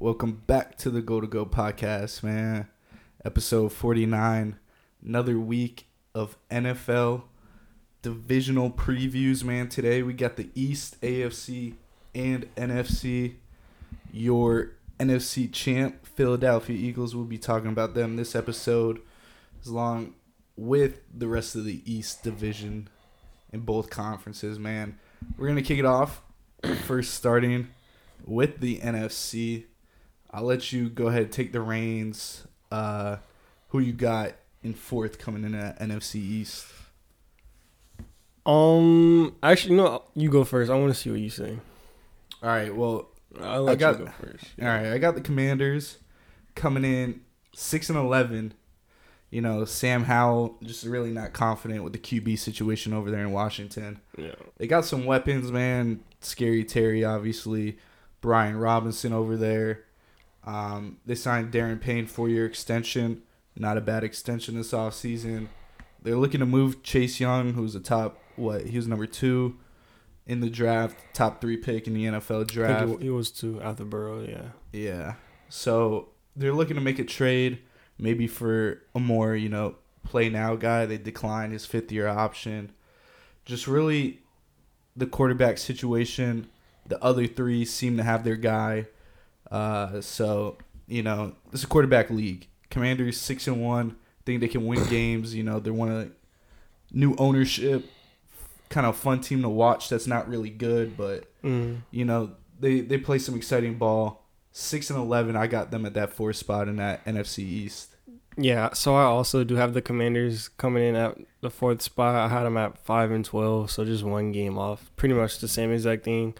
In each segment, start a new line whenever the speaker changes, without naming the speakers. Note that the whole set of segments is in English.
Welcome back to the Goal2Go podcast, man. Episode 49. Another week of NFL divisional previews, man. Today we got the East, AFC, and NFC. Your NFC champ, Philadelphia Eagles, will be talking about them this episode, as long with the rest of the East division in both conferences, man. We're gonna kick it off. First, starting with the NFC. I'll let you go ahead and take the reins. Uh, who you got in fourth coming in at NFC East?
Um, actually, no. You go first. I want to see what you say.
All right. Well,
I'll let
I got-
you go first.
all right. I got the Commanders coming in six and eleven. You know, Sam Howell just really not confident with the QB situation over there in Washington.
Yeah.
They got some weapons, man. Scary Terry, obviously. Brian Robinson over there. Um, they signed Daron Payne four year extension. Not a bad extension this offseason. They're looking to move Chase Young, who's a top what? He was number two in the draft, top three pick in the NFL draft.
he, was to after Burrow. Yeah.
Yeah. So they're looking to make a trade, maybe for a more, you know, play now guy. They declined his fifth year option. Just really the quarterback situation. The other three seem to have their guy. Uh, so, you know, it's a quarterback league. Commanders six and one. Think they can win games. You know, they're one of the new ownership, kind of fun team to watch. That's not really good, but
Mm.
you know they they play some exciting ball. Six and eleven, I got them at that fourth spot in that NFC East.
Yeah. So I also do have the Commanders coming in at the fourth spot. I had them at five and twelve, so just one game off. Pretty much the same exact thing.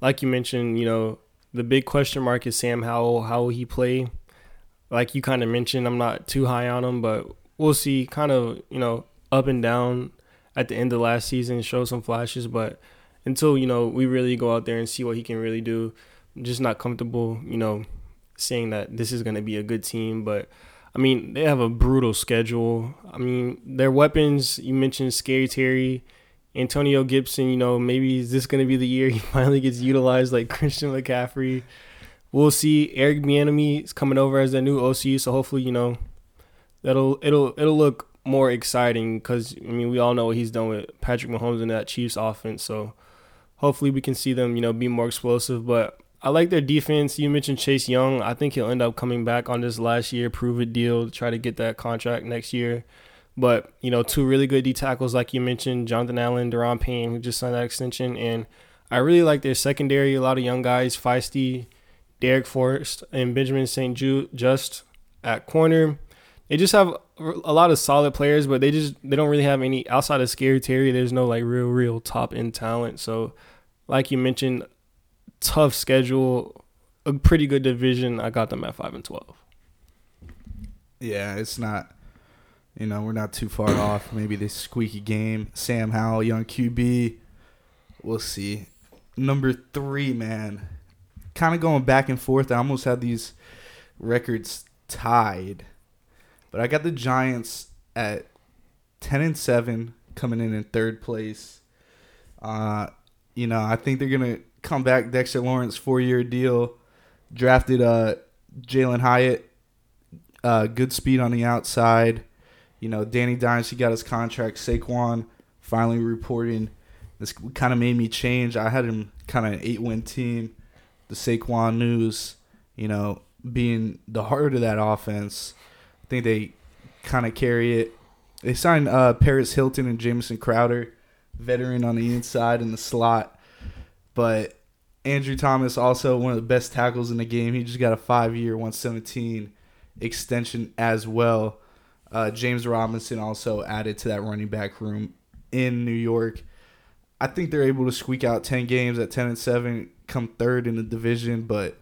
Like you mentioned, you know, the big question mark is Sam Howell. How will he play? Like you kind of mentioned, I'm not too high on him, but we'll see. Kind of, you know, up and down at the end of last season, show some flashes, but until you know we really go out there and see what he can really do, I'm just not comfortable, you know, saying that this is going to be a good team. But I mean, they have a brutal schedule. I mean, their weapons. You mentioned Scary Terry, Antonio Gibson. You know, maybe is this going to be the year he finally gets utilized like Christian McCaffrey? We'll see. Eric Bieniemy is coming over as their new OC, so hopefully, you know, that'll it'll it'll look more exciting because I mean we all know what he's done with Patrick Mahomes in that Chiefs offense. So hopefully we can see them, you know, be more explosive. But I like their defense. You mentioned Chase Young. I think he'll end up coming back on this last year prove it deal to try to get that contract next year. But you know, two really good D tackles like you mentioned, Jonathan Allen, Daron Payne, who just signed that extension, and I really like their secondary. A lot of young guys, feisty, Darrick Forrest and Benjamin St. Ju- Just at corner. They just have a lot of solid players, but they just they don't really have any outside of Scary Terry. There's no like real real top end talent. So, like you mentioned, tough schedule, a pretty good division. I got them at five and twelve.
Yeah, it's not. You know, we're not too far off. Maybe this squeaky game. Sam Howell, young QB. We'll see. Number three, man. Kind of going back and forth. I almost had these records tied, but I got the Giants at ten and seven, coming in in third place. Uh, you know, I think they're gonna come back. Dexter Lawrence, four year deal. Drafted uh Jalin Hyatt, uh, good speed on the outside. You know, Danny Dimes, he got his contract. Saquon finally reporting. This kind of made me change. I had him kind of an eight win team. The Saquon news, you know, being the heart of that offense. I think they kind of carry it. They signed uh, Paris Hilton and Jamison Crowder, veteran on the inside in the slot. But Andrew Thomas, also one of the best tackles in the game. He just got a five year, 117 extension as well. Uh, James Robinson also added to that running back room in New York. I think they're able to squeak out 10 games at 10 and 7, come third in the division, but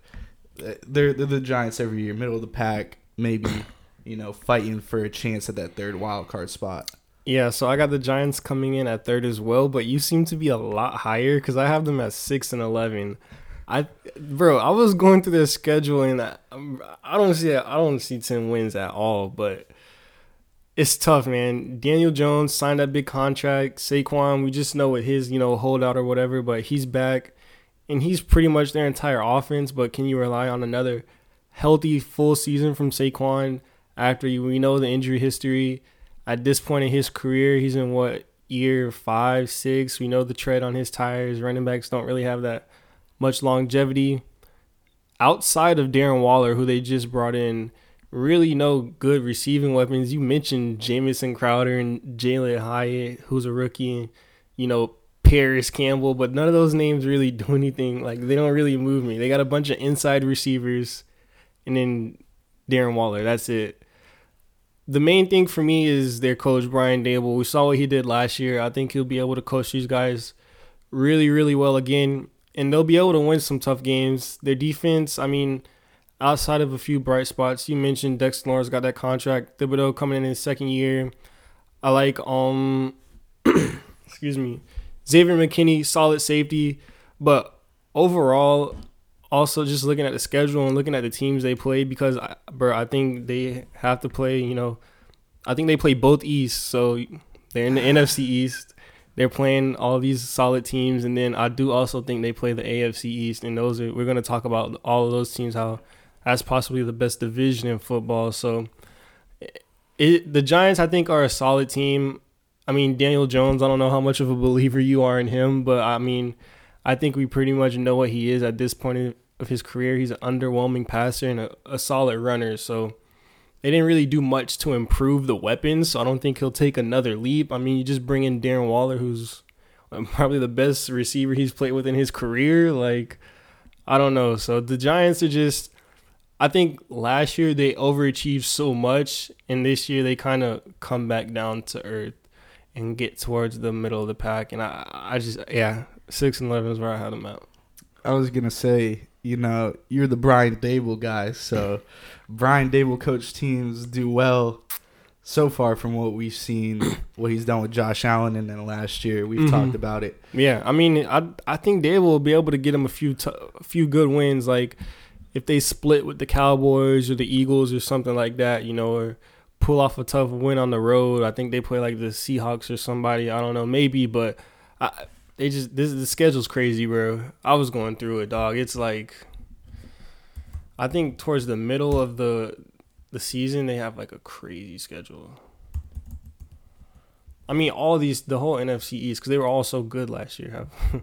they're, they're the Giants every year, middle of the pack, maybe, you know, fighting for a chance at that third wild card spot.
Yeah, so I got the Giants coming in at third as well, but you seem to be a lot higher because I have them at six and eleven. I, bro, I was going through their schedule and I, I don't see I don't see ten wins at all, but it's tough, man. Daniel Jones signed that big contract. Saquon, we just know what his you know holdout or whatever, but he's back. and he's pretty much their entire offense. But can you rely on another healthy full season from Saquon after you, we know the injury history? At this point in his career, he's in what year five, six. We know the tread on his tires. Running backs don't really have that much longevity. Outside of Darren Waller, who they just brought in, really no good receiving weapons. You mentioned Jamison Crowder and Jalin Hyatt, who's a rookie, and you know Parris Campbell, but none of those names really do anything. Like they don't really move me. They got a bunch of inside receivers, and then Darren Waller. That's it. The main thing for me is their coach Brian Daboll. We saw what he did last year. I think he'll be able to coach these guys really, really well again, and they'll be able to win some tough games. Their defense, I mean, outside of a few bright spots, you mentioned Dexter Lawrence got that contract. Thibodeaux coming in his second year. I like um, excuse me, Xavier McKinney, solid safety, but overall, also just looking at the schedule and looking at the teams they play because, I, bro, I think they have to play. You know, I think they play both East, so they're in the NFC East. They're playing all these solid teams, and then I do also think they play the AFC East, and those are we're going to talk about all of those teams how that's possibly the best division in football. So, it, the Giants I think are a solid team. I mean, Daniel Jones, I don't know how much of a believer you are in him, but I mean, I think we pretty much know what he is at this point of his career. He's an underwhelming passer and a, a solid runner. So they didn't really do much to improve the weapons. So I don't think he'll take another leap. I mean, you just bring in Darren Waller, who's uh, probably the best receiver he's played with in his career. Like, I don't know. So the Giants are just. I think last year they overachieved so much, and this year they kind of come back down to earth and get towards the middle of the pack. And I, I just, yeah, six and eleven is where I had them at.
I was gonna say, you know, you're the Brian Daboll guy, so Brian Daboll coach teams do well so far from what we've seen, what he's done with Josh Allen, and then last year we've mm-hmm. talked about it.
Yeah, I mean, I I think Daboll will be able to get him a few t- a few good wins, like if they split with the Cowboys or the Eagles or something like that, you know, or pull off a tough win on the road. I think they play like the Seahawks or somebody. I don't know, maybe, but I, they just this the schedule's crazy, bro. I was going through it, dog. It's like I think towards the middle of the the season they have like a crazy schedule. I mean, all these the whole NFC East because they were all so good last year have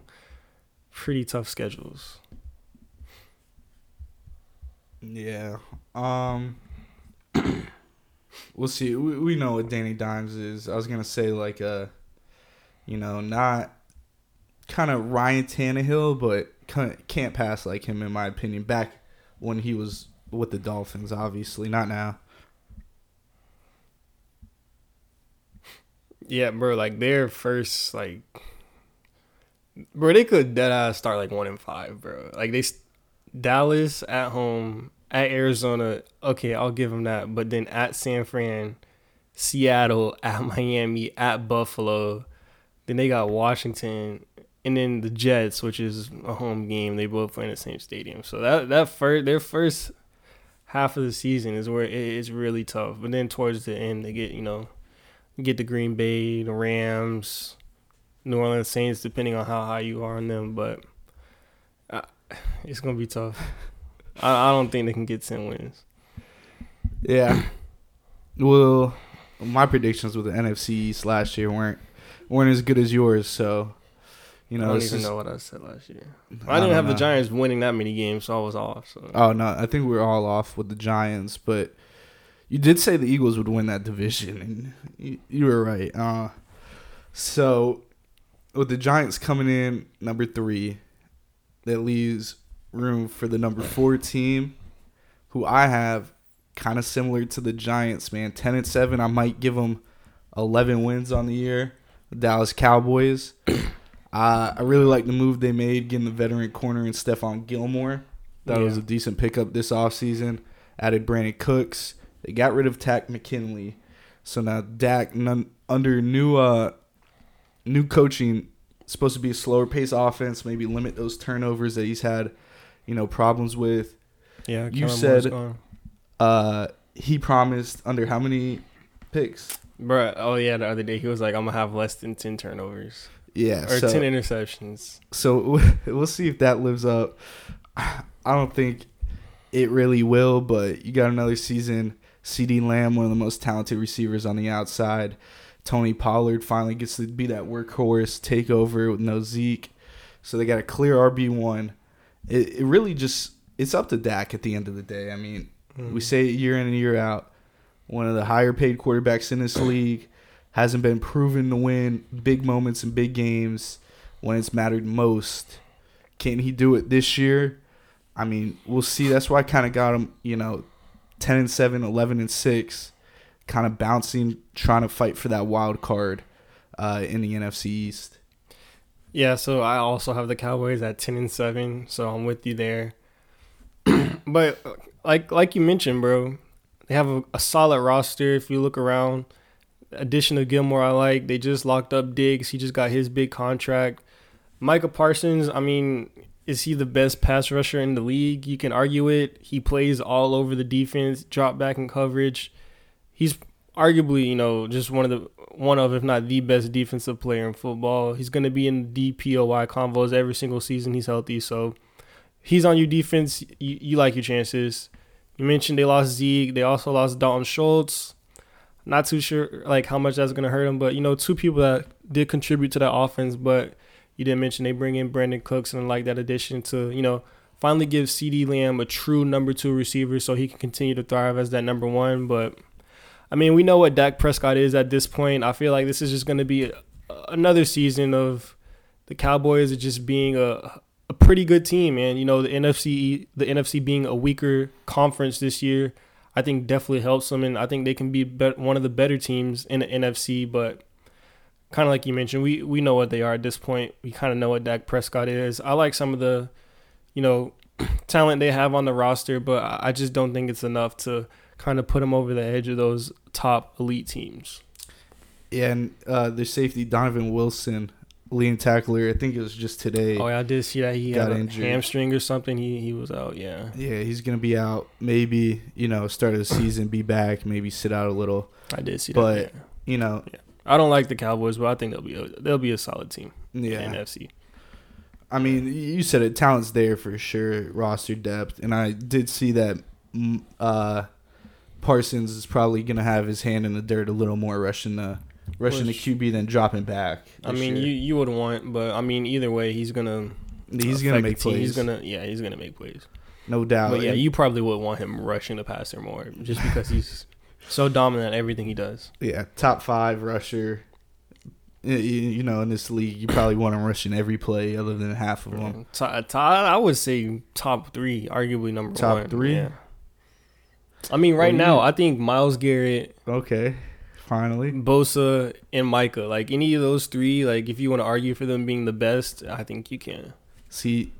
pretty tough schedules.
Yeah. Um we'll see. We, we know what Danny Dimes is. I was gonna say like uh, you know, not kind of Ryan Tannehill, but can't pass like him in my opinion. Back when he was with the Dolphins, obviously not now.
Yeah, bro. Like their first like, bro, they could dead ass start like one and five, bro. Like they, Dallas at home, at Arizona, okay, I'll give them that. But then at San Fran, Seattle, at Miami, at Buffalo, then they got Washington, and then the Jets, which is a home game. They both play in the same stadium. So that that first their first half of the season is where it's really tough. But then towards the end, they get you know get the Green Bay, the Rams, New Orleans Saints, depending on how high you are on them. But it's gonna be tough. I, I don't think they can get ten wins.
Yeah. Well, my predictions with the NFC last year weren't weren't as good as yours, so
you know. I don't even just, know what I said last year. I, I didn't have know. the Giants winning that many games, so I was off. So.
Oh no, I think we are all off with the Giants, but you did say the Eagles would win that division, and you, you were right. Uh, so with the Giants coming in number three, that leaves room for the number four team, who I have kind of similar to the Giants, man. 10 and 7. I might give them 11 wins on the year. The Dallas Cowboys. Uh, I really like the move they made getting the veteran corner and Stephon Gilmore. That yeah. was a decent pickup this offseason. Added Brandin Cooks. They got rid of Takk McKinley. So now Dak, none, under new uh, new coaching, supposed to be a slower pace offense, maybe limit those turnovers that he's had you know, problems with.
Yeah,
you said uh, he promised under how many picks?
Bro, oh yeah, the other day he was like, "I'm gonna have less than ten turnovers."
Yeah,
or
so,
ten interceptions.
So we'll see if that lives up. I don't think it really will, but you got another season. CeeDee Lamb, one of the most talented receivers on the outside. Tony Pollard finally gets to be that workhorse, take over with no Zeke. So they got a clear RB one. It, it really just it's up to Dak at the end of the day. I mean, mm-hmm. we say it year in and year out. One of the higher paid quarterbacks in this league hasn't been proven to win big moments in big games when it's mattered most. Can he do it this year? I mean, we'll see. That's why I kind of got him, you know, 10 and 7, 11 and 6, kind of bouncing, trying to fight for that wild card uh, in the NFC East.
Yeah, so I also have the Cowboys at 10 and 7, so I'm with you there. but like like you mentioned, bro, they have a, a solid roster if you look around. Addition of Gilmore I like. They just locked up Diggs. He just got his big contract. Micah Parsons, I mean, is he the best pass rusher in the league? You can argue it. He plays all over the defense, drop back in coverage. He's arguably, you know, just one of the one of, if not the best defensive player in football. He's going to be in DPOY convos every single season he's healthy. So he's on your defense. You, you like your chances. You mentioned they lost Zeke. They also lost Dalton Schultz. Not too sure like how much that's going to hurt him, but you know, two people that did contribute to that offense, but you didn't mention they bring in Brandin Cooks and like that addition to, you know, finally give CeeDee Lamb a true number two receiver so he can continue to thrive as that number one. But I mean, we know what Dak Prescott is at this point. I feel like this is just going to be another season of the Cowboys just being a a pretty good team, man. You know, the NFC the NFC being a weaker conference this year, I think definitely helps them, and I think they can be, be- one of the better teams in the NFC. But kind of like you mentioned, we we know what they are at this point. We kind of know what Dak Prescott is. I like some of the, you know, talent they have on the roster, but I just don't think it's enough to kind of put them over the edge of those top elite teams.
Yeah, and uh, their safety Donovan Wilson, leading tackler. I think it was just today.
Oh, yeah, I did see that he got had a injured. hamstring or something. He he was out. Yeah.
Yeah, he's gonna be out. Maybe you know, start of the season, be back. Maybe sit out a little.
I did see
but,
that.
But you know,
yeah. I don't like the Cowboys, but I think they'll be a, they'll be a solid team.
Yeah,
NFC.
I mean, you said it. Talent's there for sure. Roster depth, and I did see that. Uh, Parsons is probably gonna have his hand in the dirt a little more, rushing the rushing Which, the QB than dropping back.
I mean, year. you you would want, but I mean, either way, he's gonna
he's gonna make plays.
He's gonna yeah, he's gonna make plays.
No doubt.
But yeah, you probably would want him rushing the passer more, just because he's so dominant at everything he does.
Yeah, top five rusher. You, know, in this league, you probably want him rushing every play other than half of them.
Top, I would say top three, arguably number
top
one.
Top three. Yeah.
I mean, right now, I think Myles Garrett.
Okay. Finally,
Bosa and Micah. Like any of those three, like if you want to argue for them being the best, I think you can.
See,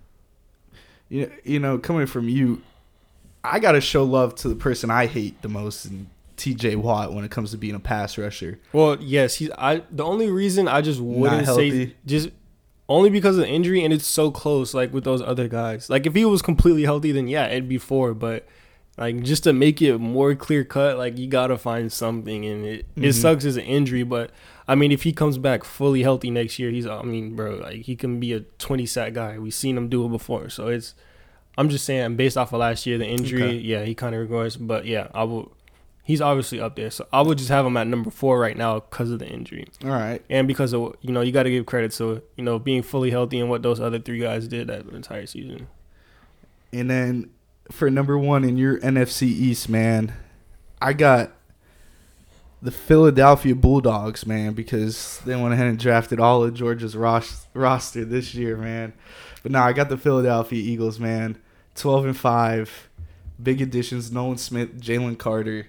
you you know, coming from you, I gotta show love to the person I hate the most, and T.J. Watt when it comes to being a pass rusher.
Well, yes, he's. I the only reason I just wouldn't say just only because of the injury, and it's so close, like with those other guys. Like if he was completely healthy, then yeah, it'd be four. But like just to make it more clear cut, like you gotta find something, and it mm-hmm. it sucks as an injury, but I mean if he comes back fully healthy next year, he's I mean bro, like he can be a twenty sack guy. We've seen him do it before, so it's. I'm just saying based off of last year, the injury, okay. yeah, he kind of regrets, but yeah, I will. He's obviously up there, so I would just have him at number four right now because of the injury.
All right,
and because of you know you got to give credit to you know being fully healthy and what those other three guys did that entire season.
And then for number one in your NFC East, man, I got the Philadelphia Bulldogs, man, because they went ahead and drafted all of Georgia's ros- roster this year, man. But now I got the Philadelphia Eagles, man. 12 and 5. Big additions Nolan Smith, Jalen Carter,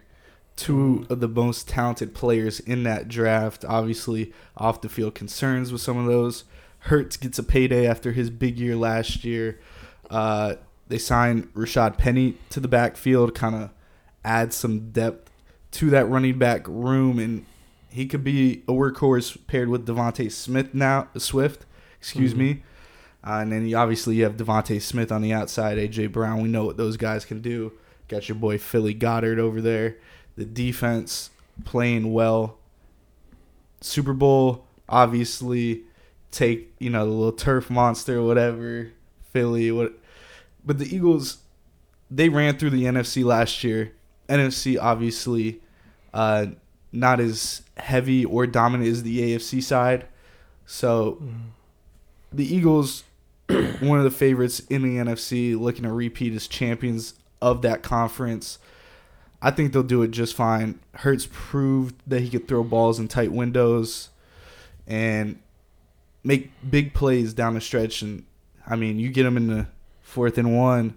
two of the most talented players in that draft. Obviously, off the field concerns with some of those. Hurts gets a payday after his big year last year. Uh, they signed Rashad Penny to the backfield, kind of add some depth to that running back room, and he could be a workhorse paired with DeVonta Smith now. Swift, excuse mm-hmm. me. Uh, and then you, obviously you have DeVonta Smith on the outside, AJ Brown. We know what those guys can do. Got your boy Philly Goddard over there. The defense playing well. Super Bowl, obviously, take you know the little turf monster whatever Philly what but the Eagles they ran through the NFC last year NFC obviously uh, not as heavy or dominant as the AFC side so
Mm.
the Eagles one of the favorites in the NFC looking to repeat as champions of that conference I think they'll do it just fine. Hurts proved that he could throw balls in tight windows and make big plays down the stretch. And I mean, you get him in the fourth and one,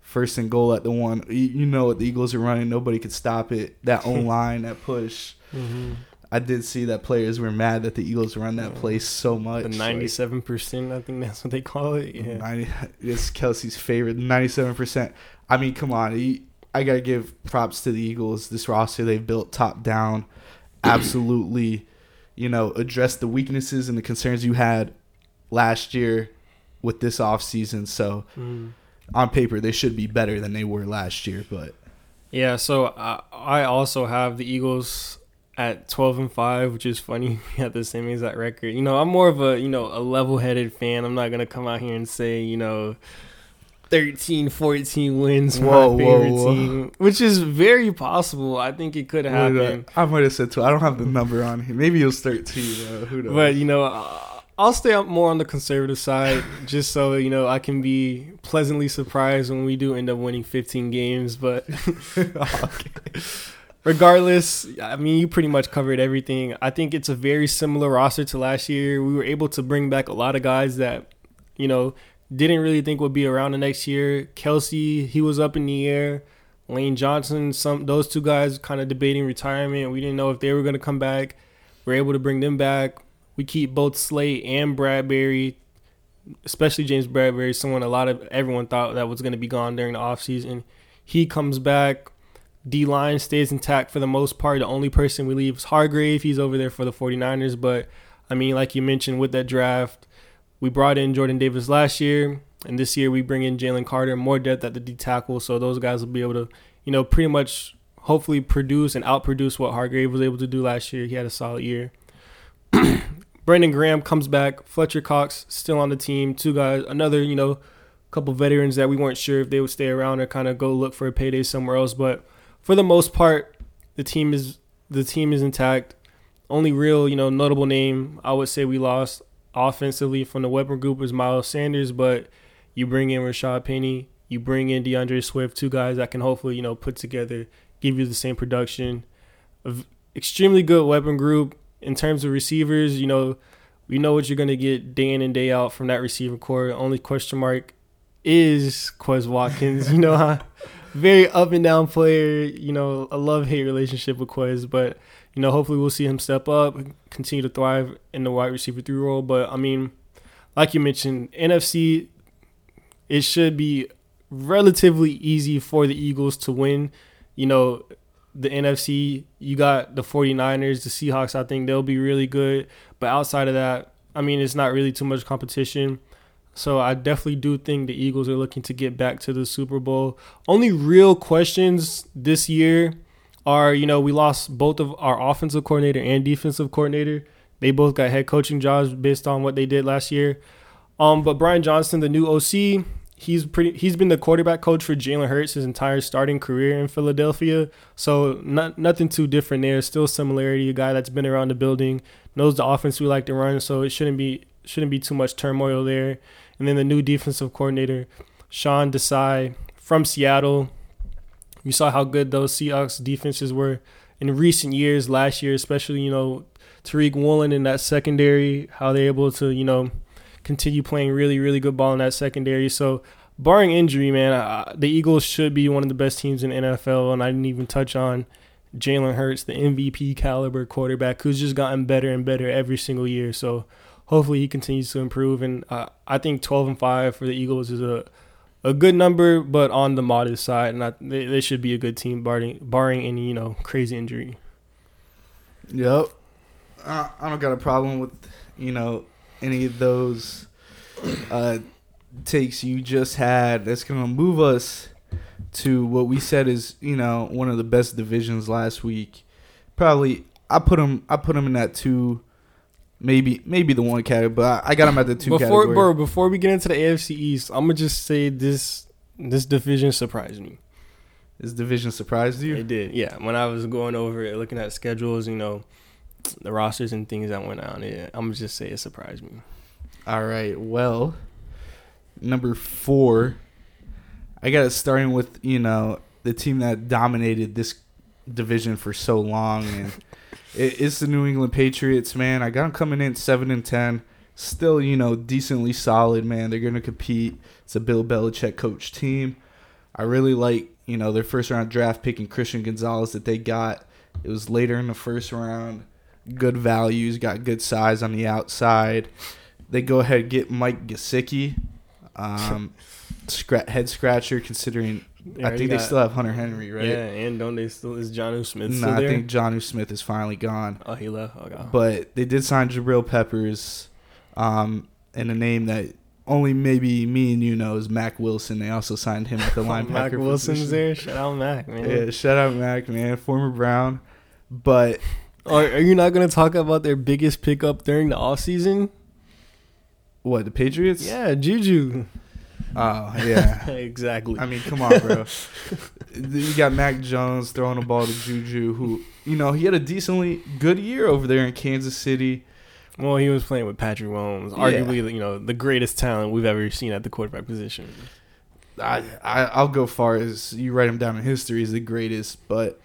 first and goal at the one. You, you know what the Eagles are running. Nobody could stop it. That O line, that push.
Mm-hmm.
I did see that players were mad that the Eagles run that
Yeah.
play so much.
The ninety-seven percent, I think that's what they call it. Yeah.
90, it's Kelce's favorite, ninety-seven percent. I mean, come on, he, I gotta give props to the Eagles. This roster they've built top down, absolutely, you know, addressed the weaknesses and the concerns you had last year with this offseason. So
Mm.
on paper, they should be better than they were last year. But
Yeah, so I, I also have the Eagles at 12 and 5, which is funny. We have the same exact record. You know, I'm more of a, you know, a level-headed fan. I'm not to come out here and say, you know, 13, 14 wins for
Whoa,
my
whoa,
favorite
whoa.
team, which is very possible. I think it could happen.
I might have said two. I don't have the number on here. Maybe you'll start two. Who knows?
But, you know, uh, I'll stay up more on the conservative side just so, you know, I can be pleasantly surprised when we do end up winning 15 games. But regardless, I mean, you pretty much covered everything. I think it's a very similar roster to last year. We were able to bring back a lot of guys that, you know, didn't really think would be around the next year. Kelce, he was up in the air. Lane Johnson, some those two guys kind of debating retirement. We didn't know if they were going to come back. We are able to bring them back. We keep both Slate and Bradberry, especially James Bradberry, someone a lot of everyone thought that was going to be gone during the offseason. He comes back. D line stays intact for the most part. The only person we leave is Hargrave. He's over there for the 49ers. But, I mean, like you mentioned with that draft, we brought in Jordan Davis last year. And this year we bring in Jalen Carter, more depth at the D tackle. So those guys will be able to, you know, pretty much hopefully produce and outproduce what Hargrave was able to do last year. He had a solid year. Brandon Graham comes back. Fletcher Cox still on the team. Two guys, another, you know, couple veterans that we weren't sure if they would stay around or kind of go look for a payday somewhere else. But for the most part, the team is the team is intact. Only real, you know, notable name I would say we lost offensively from the weapon group is Miles Sanders, but you bring in Rashad Penny, you bring in D'Andre Swift, two guys that can hopefully, you know, put together, give you the same production. Extremely good weapon group in terms of receivers, you know, we know what you're gonna get day in and day out from that receiver core. Only question mark is Quez Watkins. you know, very up and down player. You know, a love hate relationship with Quez, but you know, hopefully we'll see him step up, continue to thrive in the wide receiver three role. But I mean, like you mentioned, NFC, it should be relatively easy for the Eagles to win. You know, the NFC, you got the 49ers, the Seahawks, I think they'll be really good. But outside of that, I mean, it's not really too much competition. So I definitely do think the Eagles are looking to get back to the Super Bowl. Only real questions this year are, you know, we lost both of our offensive coordinator and defensive coordinator. They both got head coaching jobs based on what they did last year. Um, but Brian Johnson, the new OC, he's pretty. He's been the quarterback coach for Jalen Hurts his entire starting career in Philadelphia. So not nothing too different there. Still similarity. A guy that's been around the building, knows the offense we like to run. So it shouldn't be shouldn't be too much turmoil there. And then the new defensive coordinator, Sean Desai from Seattle. You saw how good those Seahawks defenses were in recent years. Last year, especially you know Tariq Woolen in that secondary, how they're able to you know continue playing really, really good ball in that secondary. So, barring injury, man, uh, the Eagles should be one of the best teams in NFL. And I didn't even touch on Jalen Hurts, the MVP caliber quarterback, who's just gotten better and better every single year. So, hopefully, he continues to improve. And uh, I think 12 and 5 for the Eagles is a a good number, but on the modest side, and I, they, they should be a good team, barring barring any you know crazy injury.
Yep. I, I don't got a problem with you know any of those uh, takes you just had. That's gonna move us to what we said is you know one of the best divisions last week. Probably I put them I put them in that two maybe maybe the one category, but I, I got them at the two
before,
category.
bro, before we get into the AFC East, I'm gonna just say this this division surprised me.
This division surprised you?
It did, yeah. When I was going over it, looking at schedules, you know, the rosters and things that went on, it, I'm gonna just say it surprised me.
All right. Well, number four, I got it starting with you know the team that dominated this division for so long, and it, it's the New England Patriots. Man, I got them coming in seven and ten. Still, you know, decently solid. Man, they're gonna compete. It's a Bill Belichick coach team. I really like you know their first round draft pick and Christian Gonzalez that they got. It was later in the first round. Good values, got good size on the outside. They go ahead and get Mike Gesicki, um, scra- head scratcher. Considering I think they still have Hunter Henry, right?
Yeah, and don't they still is John Smith
No, I think Jonnu Smith is finally gone.
oh, he left. Oh god.
But they did sign Jabril Peppers, um, and a name that only maybe me and you know is Mack Wilson. They also signed him at the linebacker.
Mack Wilson's
position.
there. Shout out Mac, man.
Yeah, shout out Mac, man, former Brown. But
Are, are you not gonna talk about their biggest pickup during the off season?
what the Patriots?
Yeah, Juju.
Oh yeah.
exactly.
I mean, come on, bro. you got Mac Jones throwing the ball to Juju, who you know he had a decently good year over there in Kansas City.
well, he was playing with Patrick Mahomes,
Yeah.
arguably you know the greatest talent we've ever seen at the quarterback position.
I, I I'll go far as you write him down in history as the greatest, but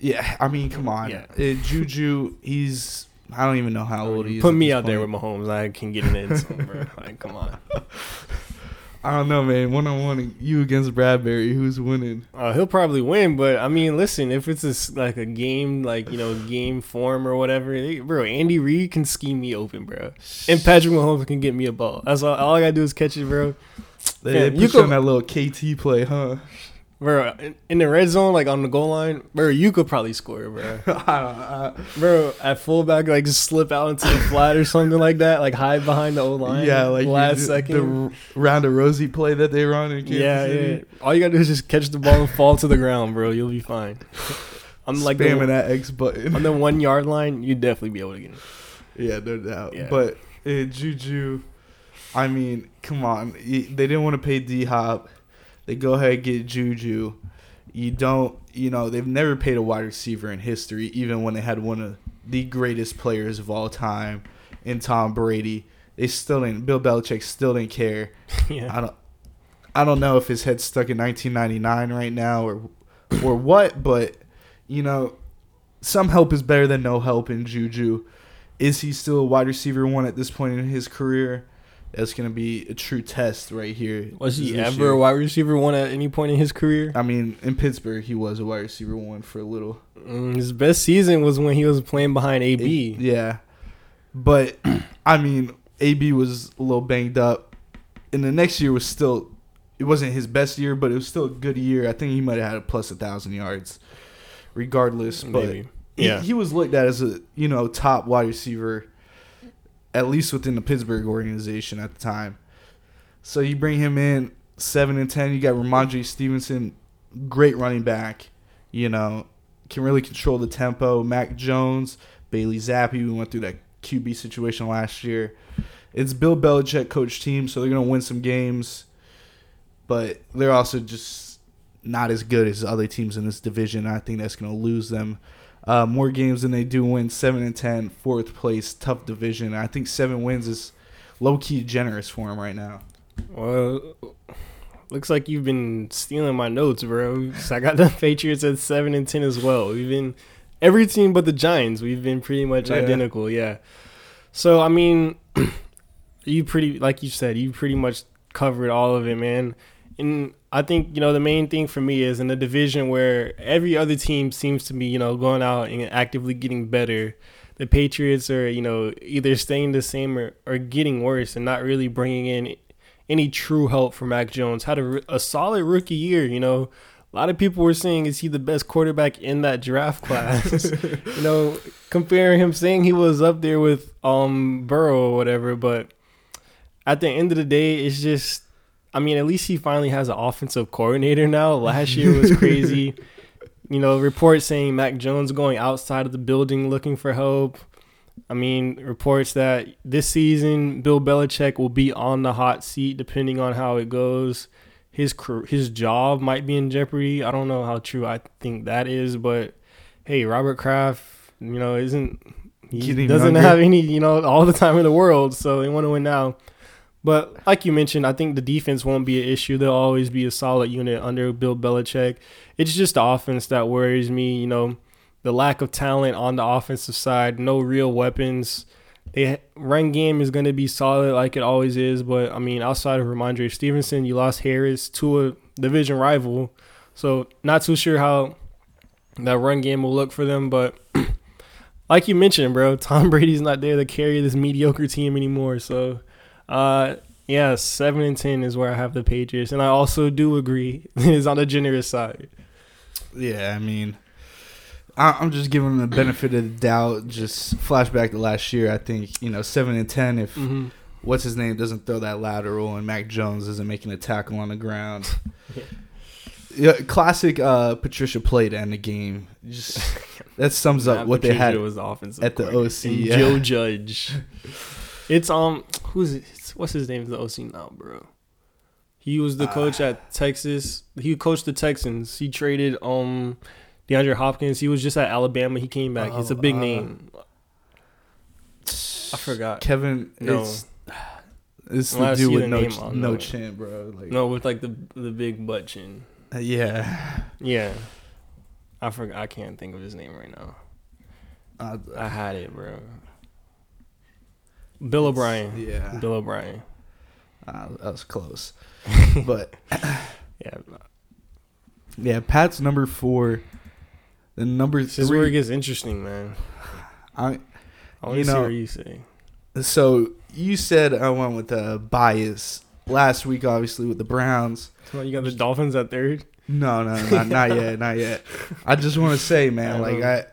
yeah, I mean, come on,
Yeah.
Uh, Juju, he's I don't even know how old he is.
Put me
this
out there with
point.
Mahomes. I can get in the end zone, bro. Like, come on.
I don't know, man. One on one, you against Bradberry, who's winning?
Uh, he'll probably win, but I mean, listen, if it's a s like a game, like you know, game form or whatever, they, bro, Andy Reid can scheme me open, bro, and Patrick Mahomes can get me a ball. That's all. All I gotta do is catch it, bro.
They,
Yeah,
they
you
put you
could-
on that little KT play, huh?
Bro, in, in the red zone, like on the goal line, bro, you could probably score, bro.
I don't- I-
Bro, at fullback, like just slip out into the flat or something like that, like hide behind the old line.
yeah, like
last
the,
second.
the round of Rosie play that they run in Kansas
yeah,
City.
yeah. All you gotta do is just catch the ball and fall to the ground, bro. You'll be fine. I'm like
spamming
the,
that X button.
on the one yard line. You'd definitely be able to get it.
Yeah, no doubt.
Yeah.
But uh, Juju, I mean, come on. They didn't want to pay D Hop. They go ahead and get Juju. You don't, you know, they've never paid a wide receiver in history, even when they had one of the greatest players of all time in Tom Brady. They still didn't. Bill Belichick still didn't care.
yeah.
I don't. I don't know if his head's stuck in 1999 right now or or what, but you know, some help is better than no help in Juju. Is he still a wide receiver one at this point in his career? That's gonna be a true test right here.
Was he ever
year.
a wide receiver one at any point in his career?
I mean, in Pittsburgh, he was a wide receiver one for a little.
Mm, his best season was when he was playing behind AB.
Yeah, but I mean, AB was a little banged up, and the next year was still. It wasn't his best year, but it was still a good year. I think he might have had a plus a thousand yards, regardless. But
Maybe.
he,
Yeah.
he was looked at as a you know top wide receiver, at least within the Pittsburgh organization at the time. So you bring him in seven and ten. You got Rhamondre Stevenson, great running back. You know, can really control the tempo. Mac Jones, Bailey Zappe. We went through that QB situation last year. It's Bill Belichick coach team, so they're gonna win some games, but they're also just not as good as other teams in this division. I think that's gonna lose them uh, more games than they do win. Seven and 10, fourth place, tough division. I think seven wins is low key generous for him right now.
Well, looks like you've been stealing my notes, bro. So I got the Patriots at seven and ten as well. We've been every team but the Giants. We've been pretty much
Yeah.
identical, yeah. So I mean, you pretty like you said, you pretty much covered all of it, man. And I think you know the main thing for me is in a division where every other team seems to be you know going out and actively getting better. The Patriots are you know either staying the same or, or getting worse and not really bringing in any true help for Mac Jones. Had a, a solid rookie year, you know. A lot of people were saying is he the best quarterback in that draft class? you know, comparing him saying he was up there with um Burrow or whatever, but at the end of the day, it's just I mean, at least he finally has an offensive coordinator now. Last year was crazy. you know, reports saying Mac Jones going outside of the building looking for help. I mean, reports that this season Bill Belichick will be on the hot seat depending on how it goes. His his job might be in jeopardy. I don't know how true I think that is, but hey, Robert Kraft, you know, isn't he doesn't have any, you know, all the time in the world, so they want to win now. But like you mentioned, I think the defense won't be an issue. They'll always be a solid unit under Bill Belichick. It's just the offense that worries me. You know, the lack of talent on the offensive side, no real weapons. The run game is going to be solid like it always is, but I mean, outside of Rhamondre Stevenson, you lost Harris to a division rival, so not too sure how that run game will look for them. But like you mentioned, bro, Tom Brady's not there to carry this mediocre team anymore. So, uh, yeah, seven and ten is where I have the Patriots, and I also do agree is on the generous side.
Yeah, I mean, I'm just giving them the benefit of the doubt. Just flashback to last year. I think you know seven and ten. If mm-hmm. what's his name doesn't throw that lateral and Mac Jones isn't making a tackle on the ground. yeah. yeah, classic uh, Patricia play to end the game. Just that sums up what Patricia they had was offensive at the OC.
Yeah. Joe Judge. It's um who's it? What's his name? The OC now, bro. He was the coach uh, at Texas. He coached the Texans. He traded um DeAndre Hopkins. He was just at Alabama. He came back. He's a big uh, name. I forgot.
Kevin. No. It's, it's the dude with no, ch- no chin, bro.
Like, no, with like the the big butt chin.
Uh, yeah.
Yeah. I forgot. I can't think of his name right now. Uh, I had it, bro. Bill O'Brien.
Yeah.
Bill O'Brien.
Uh, that was close, but yeah, yeah. Pat's number four the number
this three. is where it gets interesting, man.
I,
I want to see what you say.
So you said I went with a bias last week, obviously with the Browns.
So you got the Dolphins at third.
No, no, not, not yet, not yet. I just want to say, man, like I,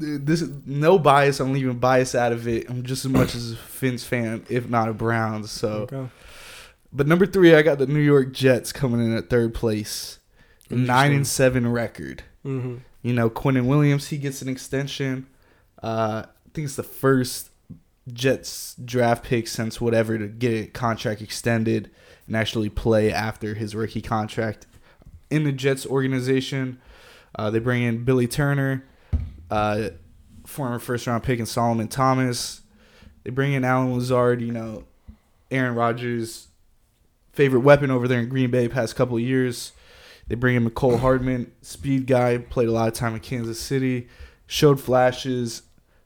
this is no bias. I'm leaving bias out of it. I'm just as much as a Fins fan, if not a Browns. So, okay. but number three, I got the New York Jets coming in at third place, nine and seven record. Mm-hmm. You know, Quinnen Williams, he gets an extension. Uh, I think it's the first Jets draft pick since whatever to get a contract extended and actually play after his rookie contract in the Jets organization. Uh, they bring in Billy Turner, uh, former first round pick, and Solomon Thomas. They bring in Allen Lazard, you know, Aaron Rodgers' favorite weapon over there in Green Bay past couple years. They bring in Mecole Hardman, speed guy, played a lot of time in Kansas City, showed flashes,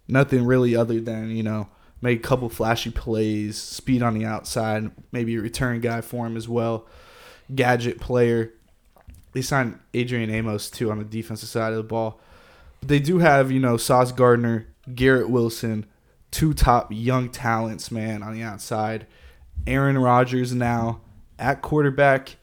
nothing really other than, you know, made a couple flashy plays, speed on the outside, maybe a return guy for him as well. Gadget player. They signed Adrian Amos too on the defensive side of the ball. They do have, you know, Sauce Gardner, Garrett Wilson, two top young talents, man, on the outside. Aaron Rodgers now at quarterback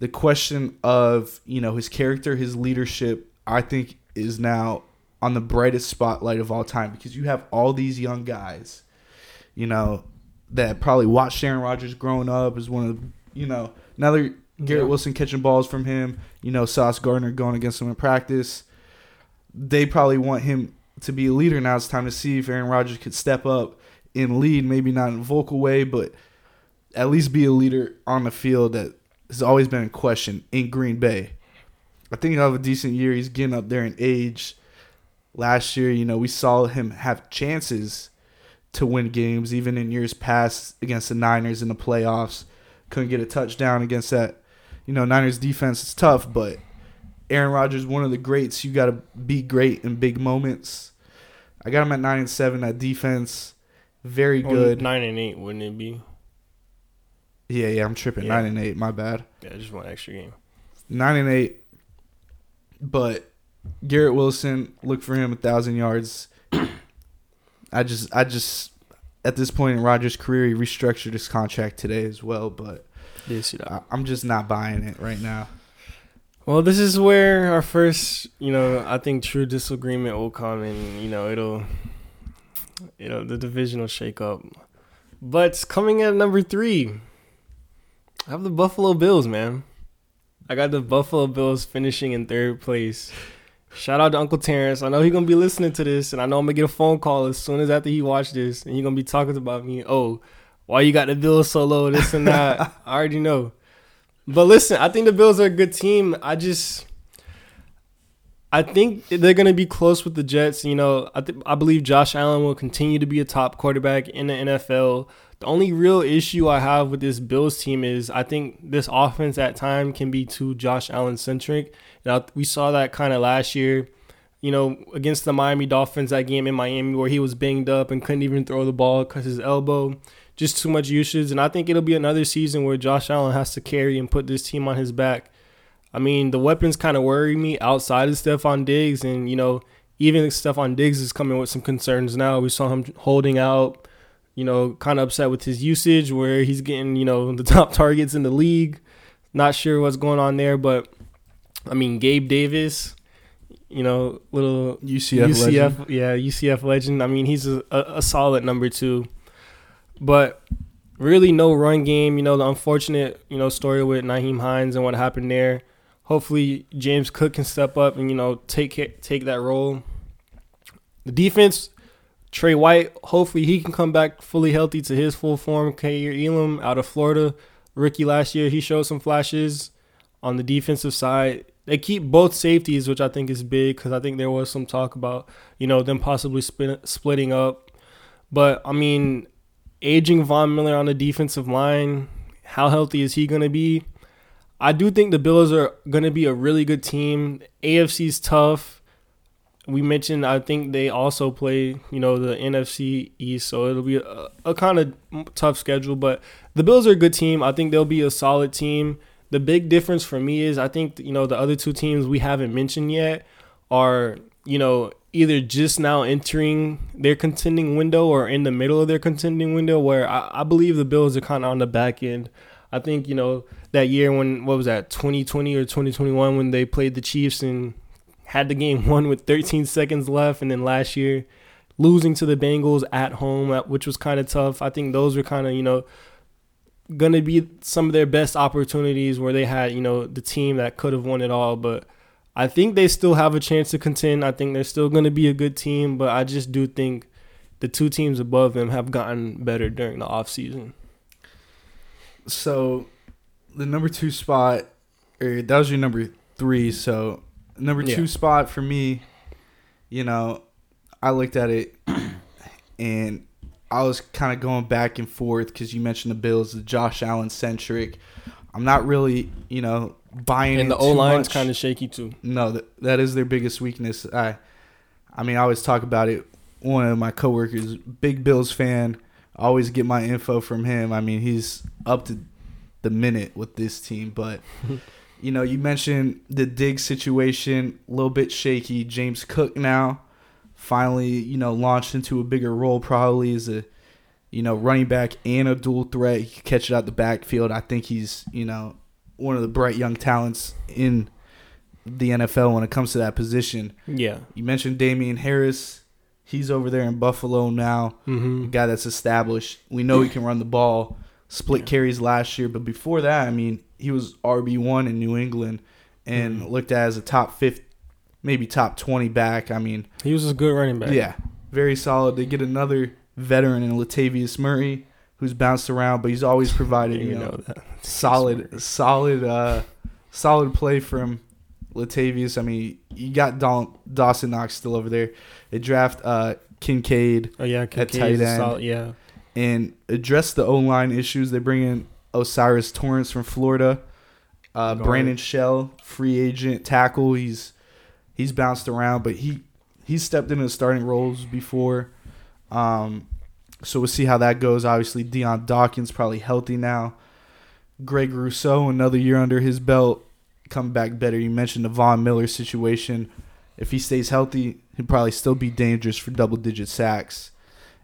the question of you know his character, his leadership, I think is now on the brightest spotlight of all time because you have all these young guys, you know, that probably watched Aaron Rodgers growing up as one of you know another Garrett yeah. Wilson catching balls from him, you know Sauce Gardner going against him in practice. They probably want him to be a leader now. It's time to see if Aaron Rodgers could step up and lead, maybe not in a vocal way, but at least be a leader on the field that has always been in question in Green Bay. I think he'll have a decent year. He's getting up there in age. Last year, you know, we saw him have chances to win games, even in years past against the Niners in the playoffs. Couldn't get a touchdown against that. You know, Niners defense is tough, but Aaron Rodgers, one of the greats. You got to be great in big moments. I got him at nine and seven. That defense, very oh, good.
nine and eight, wouldn't it be?
Yeah, yeah, I'm tripping. Yeah. Nine and eight. My bad.
Yeah, just one extra game.
Nine and eight. But Garrett Wilson, look for him a thousand yards. I just, I just, at this point in Rodgers' career, he restructured his contract today as well. But
yes,
I, I'm just not buying it right now.
Well, this is where our first, you know, I think true disagreement will come, and you know, it'll, you know, the divisional shake up. But coming at number three, I have the Buffalo Bills, man. I got the Buffalo Bills finishing in third place Shout out to Uncle Terrence. I know he's gonna be listening to this, and I know I'm gonna get a phone call as soon as after he watched this, and you're gonna be talking about me. Oh, why you got the Bills so low? This and that. I already know. But listen, I think the Bills are a good team. I just, I think they're gonna be close with the Jets. You know, I th- I believe Josh Allen will continue to be a top quarterback in the NFL. The only real issue I have with this Bills team is I think this offense at time can be too Josh Allen centric. Now we saw that kind of last year, you know, against the Miami Dolphins that game in Miami where he was banged up and couldn't even throw the ball because his elbow, just too much usage. And I think it'll be another season where Josh Allen has to carry and put this team on his back. I mean, the weapons kind of worry me outside of Stefon Diggs, and you know, even Stefon Diggs is coming with some concerns now. We saw him holding out you know, kind of upset with his usage where he's getting, you know, the top targets in the league. Not sure what's going on there, but I mean, Gabe Davis, you know, little
UCF,
UCF
legend.
yeah, UCF legend. I mean, he's a, a solid number two, but really no run game. You know, the unfortunate, you know, story with Nyheim Hines and what happened there. Hopefully, James Cook can step up and you know take take that role. The defense Trey White, hopefully he can come back fully healthy to his full form. Kaiir Elam out of Florida, rookie last year, he showed some flashes on the defensive side. They keep both safeties, which I think is big because I think there was some talk about you know them possibly split, splitting up. But I mean, aging Von Miller on the defensive line, how healthy is he going to be? I do think the Bills are going to be a really good team. AFC's tough we mentioned I think they also play, you know, the NFC East, so it'll be a, a kind of tough schedule. But the Bills are a good team. I think they'll be a solid team. The big difference for me is I think you know the other two teams we haven't mentioned yet are you know either just now entering their contending window or in the middle of their contending window. Where I, I believe the Bills are kind of on the back end. I think you know that year when what was that 2020 or 2021 when they played the Chiefs and had the game won with 13 seconds left, and then last year losing to the Bengals at home, which was kind of tough. I think those were kind of you know going to be some of their best opportunities where they had you know the team that could have won it all, but. I think they still have a chance to contend. I think they're still going to be a good team, but I just do think the two teams above them have gotten better during the offseason.
So, the number two spot, or that was your number three. So, number two yeah. spot for me, you know, I looked at it and I was kind of going back and forth because you mentioned the Bills, the Josh Allen centric. I'm not really, you know, buying.
And the O line's kind of shaky too.
No, that, that is their biggest weakness. I, I mean, I always talk about it. One of my coworkers, big Bills fan, always get my info from him. I mean, he's up to the minute with this team, but you know, you mentioned the dig situation, a little bit shaky. James Cook now finally, you know, launched into a bigger role, probably as a, you know, running back and a dual threat. He can catch it out the backfield. I think he's, you know, one of the bright young talents in the NFL when it comes to that position.
Yeah.
You mentioned Damien Harris. He's over there in Buffalo now.
Mm-hmm.
A guy that's established. We know he can run the ball. Split yeah. carries last year, but before that, I mean, he was RB one in New England and mm looked at as a top fifth, maybe top twenty back. I mean,
he was a good running back.
Yeah, very solid. They get another veteran in Latavius Murray, who's bounced around, but he's always provided you, know, know solid, solid, uh, solid play from Latavius. I mean, you got Don, Dawson Knox still over there. They draft uh, Kincaid.
Oh yeah, Kincaid at tight end. Solid, yeah,
and address the O line issues. They bring in O'Cyrus Torrence from Florida. Uh, Brandon Shell, free agent tackle. He's he's bounced around, but he he stepped into starting roles before. Um, so we'll see how that goes. Obviously, Dion Dawkins probably healthy now. Greg Rousseau, another year under his belt, come back better. You mentioned the Von Miller situation. If he stays healthy, he'd probably still be dangerous for double digit sacks.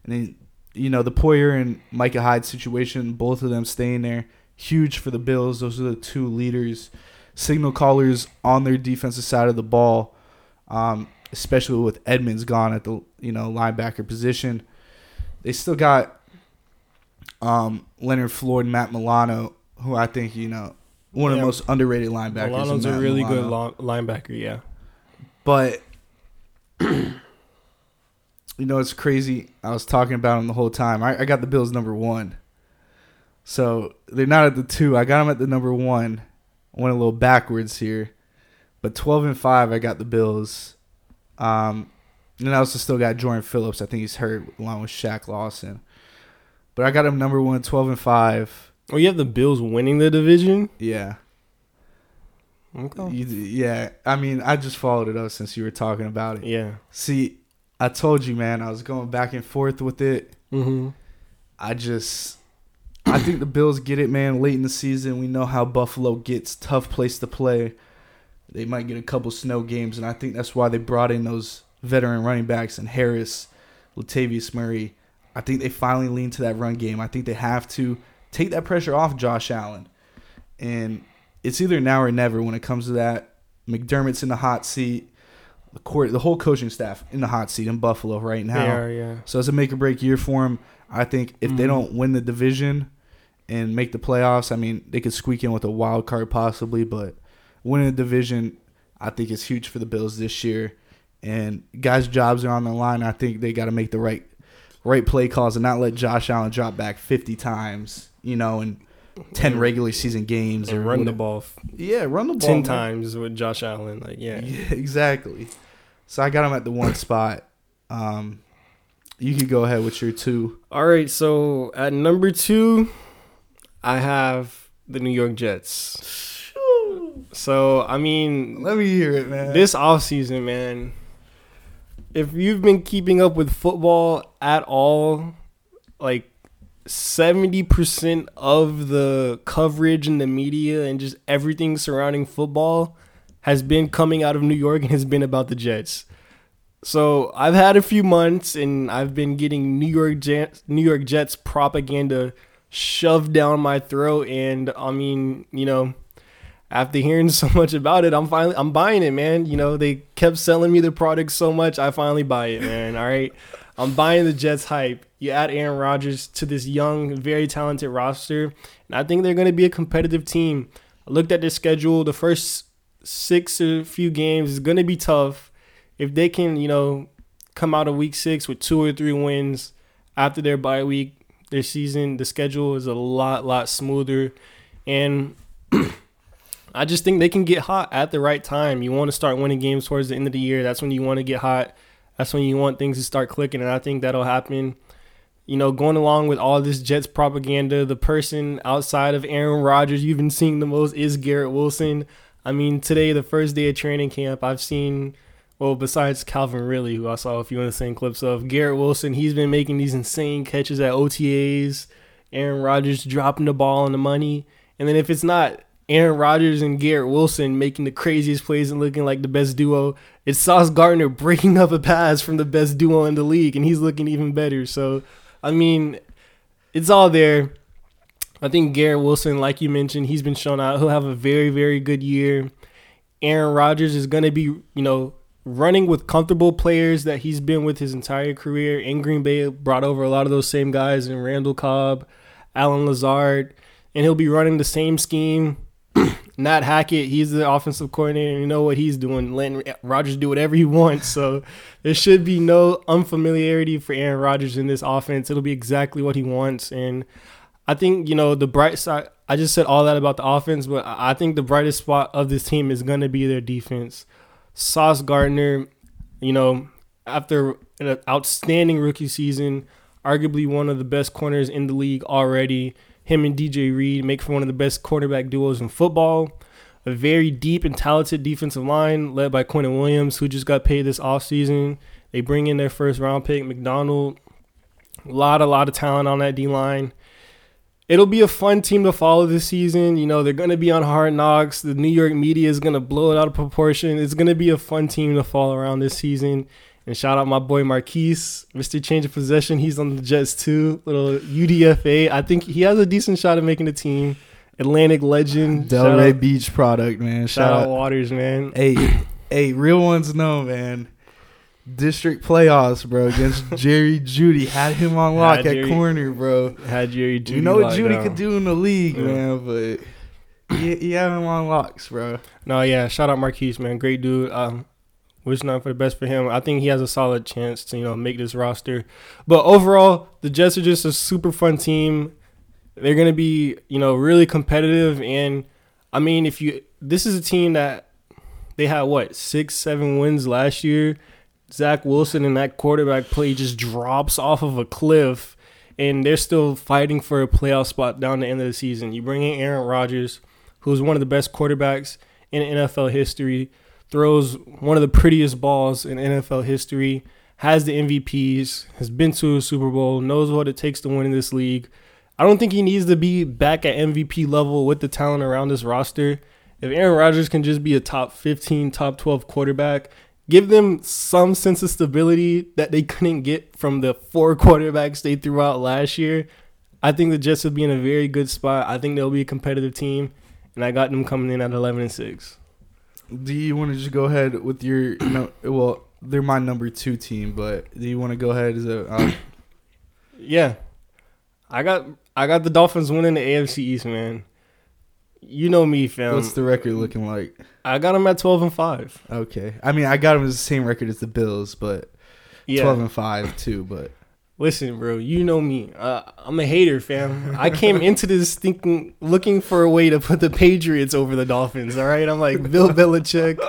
And then you know, the Poyer and Micah Hyde situation, both of them staying there, huge for the Bills. Those are the two leaders, signal callers on their defensive side of the ball, um, especially with Edmunds gone at the you know linebacker position. They still got um, Leonard Floyd, Matt Milano, who I think you know one yeah. of the most underrated linebackers.
Milano's a really Milano. good long, linebacker, yeah.
But you know, it's crazy. I was talking about him the whole time. I, I got the Bills number one. So they're not at the two. I got them at the number one. I went a little backwards here. But 12 and 5, I got the Bills. Um, and I also still got Jordan Phillips. I think he's hurt along with Shaq Lawson. But I got him number one, 12 and 5.
Oh, you have the Bills winning the division?
Yeah.
Okay.
You, yeah. I mean, I just followed it up since you were talking about it.
Yeah.
See, I told you, man, I was going back and forth with it.
Mm-hmm.
I just, I think the Bills get it, man. Late in the season, we know how Buffalo gets tough place to play. They might get a couple snow games, and I think that's why they brought in those veteran running backs and Harris, Latavius Murray. I think they finally lean to that run game. I think they have to take that pressure off Josh Allen, and it's either now or never when it comes to that. McDermott's in the hot seat. The court, the whole coaching staff in the hot seat in Buffalo right now.
They are, yeah.
So it's a make or break year for him. I think if they
Mhm.
don't win the division and make the playoffs, I mean, they could squeak in with a wild card possibly, but winning the division, I think is huge for the Bills this year. And guys' jobs are on the line. I think they got to make the right right play calls and not let Josh Allen drop back 50 times, you know, in 10
And-
regular season games
And
or
run the ball
Yeah, run the ball
10
man.
times with Josh Allen. Like, yeah.
Yeah, exactly. So I got him at the one spot. Um, you could go ahead with your two.
All right, so at number two, I have the New York Jets. So, I mean,
Let me hear it, man.
this offseason, man, if you've been keeping up with football at all, like 70% of the coverage in the media and just everything surrounding football has been coming out of New York and has been about the Jets. So I've had a few months and I've been getting New York Jets, New York Jets propaganda shoved down my throat and I mean, you know, after hearing so much about it, I'm finally I'm buying it, man. You know, they kept selling me the product so much, I finally buy it, man. All right. I'm buying the Jets hype. You add Aaron Rodgers to this young, very talented roster, and I think they're going to be a competitive team. I looked at their schedule. The first six or few games is going to be tough. If they can, you know, come out of week six with two or three wins after their bye week, their season, the schedule is a lot, lot smoother. And I just think they can get hot at the right time. You want to start winning games towards the end of the year. That's when you want to get hot. That's when you want things to start clicking. And I think that'll happen. You know, going along with all this Jets propaganda, the person outside of Aaron Rodgers you've been seeing the most is Garrett Wilson. I mean, today, the first day of training camp, I've seen, well, besides Calvin Ridley, who I saw a few insane clips of, Garrett Wilson, he's been making these insane catches at OTAs. Aaron Rodgers dropping the ball on the money. And then if it's not Aaron Rodgers and Garrett Wilson making the craziest plays and looking like the best duo. It's Sauce Gardner breaking up a pass from the best duo in the league, and he's looking even better. So, I mean, it's all there. I think Garrett Wilson, like you mentioned, he's been shown out. He'll have a very, very good year. Aaron Rodgers is going to be, you know, running with comfortable players that he's been with his entire career. In Green Bay, brought over a lot of those same guys in Randall Cobb, Allen Lazard, and he'll be running the same scheme Nat Hackett, he's the offensive coordinator. You know what he's doing, letting Rodgers do whatever he wants. So there should be no unfamiliarity for Aaron Rodgers in this offense. It'll be exactly what he wants. And I think, you know, the bright side, I just said all that about the offense, but I think the brightest spot of this team is going to be their defense. Sauce Gardner, you know, after an outstanding rookie season, arguably one of the best corners in the league already. Him and DJ Reed make for one of the best quarterback duos in football. A very deep and talented defensive line led by Quinnen Williams, who just got paid this offseason. They bring in their first round pick, McDonald. A lot, a lot of talent on that D line. It'll be a fun team to follow this season. You know, they're going to be on hard knocks. The New York media is going to blow it out of proportion. It's going to be a fun team to follow around this season. And shout out my boy Marquise, Mr. Change of Possession. He's on the Jets too. Little UDFA. I think he has a decent shot at making the team. Atlantic legend.
Delray Beach product, man.
shout out Waters, man.
Hey, hey, real ones know, man. District playoffs, bro, against Jerry Jeudy. Had him on lock
Had
at corner, bro.
Had Jerry Jeudy
you know what Jeudy
down.
could do in the league,
Yeah.
man, but he, he had him on locks, bro.
No, yeah. Shout out Marquise, man. Great dude. Um, Wish nothing for the best for him. I think he has a solid chance to you know make this roster. But overall, the Jets are just a super fun team. They're gonna be you know really competitive, and I mean if you this is a team that they had what six seven wins last year. Zach Wilson and that quarterback play just drops off of a cliff, and they're still fighting for a playoff spot down the end of the season. You bring in Aaron Rodgers, who's one of the best quarterbacks in NFL history, throws one of the prettiest balls in NFL history, has the MVPs, has been to a Super Bowl, knows what it takes to win in this league. I don't think he needs to be back at MVP level with the talent around this roster. If Aaron Rodgers can just be a top 15, top 12 quarterback, give them some sense of stability that they couldn't get from the four quarterbacks they threw out last year, I think the Jets will be in a very good spot. I think they'll be a competitive team, and I got them coming in at 11 and 6.
Do you want to just go ahead with your, you know, well, they're my number two team, but do you want to go ahead as a, uh,
Yeah. I got I got the Dolphins winning the AFC East, man. You know me, fam.
what's the record looking like?
I got them at 12 and 5.
Okay. I mean, I got them as the same record as the Bills, but
Yeah.
12 and 5 too, but
Listen, bro, you know me. Uh, I'm a hater, fam. I came into this thinking, looking for a way to put the Patriots over the Dolphins. All right, I'm like Bill Belichick.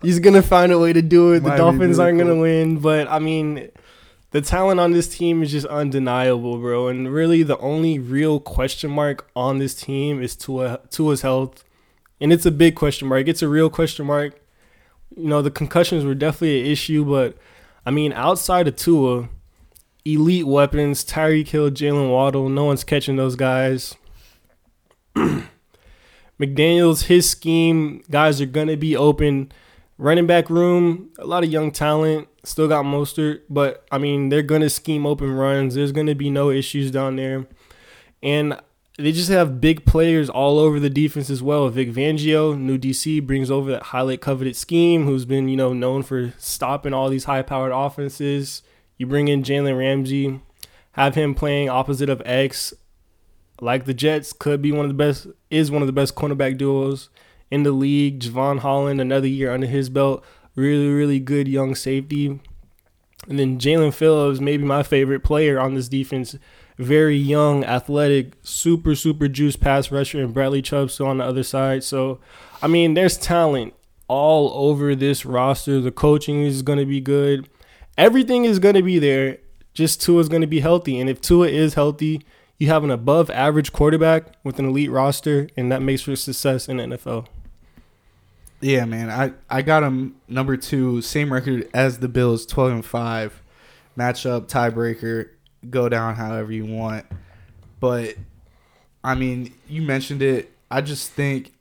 He's gonna find a way to do it. The
Miami
Dolphins aren't gonna win, but I mean, the talent on this team is just undeniable, bro. And really, the only real question mark on this team is Tua Tua's health, and it's a big question mark. It's a real question mark. You know, the concussions were definitely an issue, but I mean, outside of Tua elite weapons. Tyreek Hill, Jaylen Waddle. No one's catching those guys. McDaniels, his scheme, guys are gonna be open. Running back room, a lot of young talent. Still got Mostert, but I mean they're gonna scheme open runs. There's gonna be no issues down there, and they just have big players all over the defense as well. Vic Fangio, new DC, brings over that highlight coveted scheme, who's been you know known for stopping all these high powered offenses. You bring in Jalen Ramsey, have him playing opposite of X, like the Jets, could be one of the best, is one of the best cornerback duos in the league. Jevon Holland, another year under his belt, really, really good young safety. And then Jaelan Phillips, maybe my favorite player on this defense, very young, athletic, super, super juice pass rusher, and Bradley Chubb still on the other side. So, I mean, there's talent all over this roster. The coaching is going to be good everything is going to be there. Just Tua is going to be healthy, and if Tua is healthy, you have an above average quarterback with an elite roster, and that makes for success in the NFL.
yeah, man, I, I got them number two, same record as the Bills, 12 and 5. Matchup, tiebreaker, go down however you want. But, I mean, you mentioned it. I just think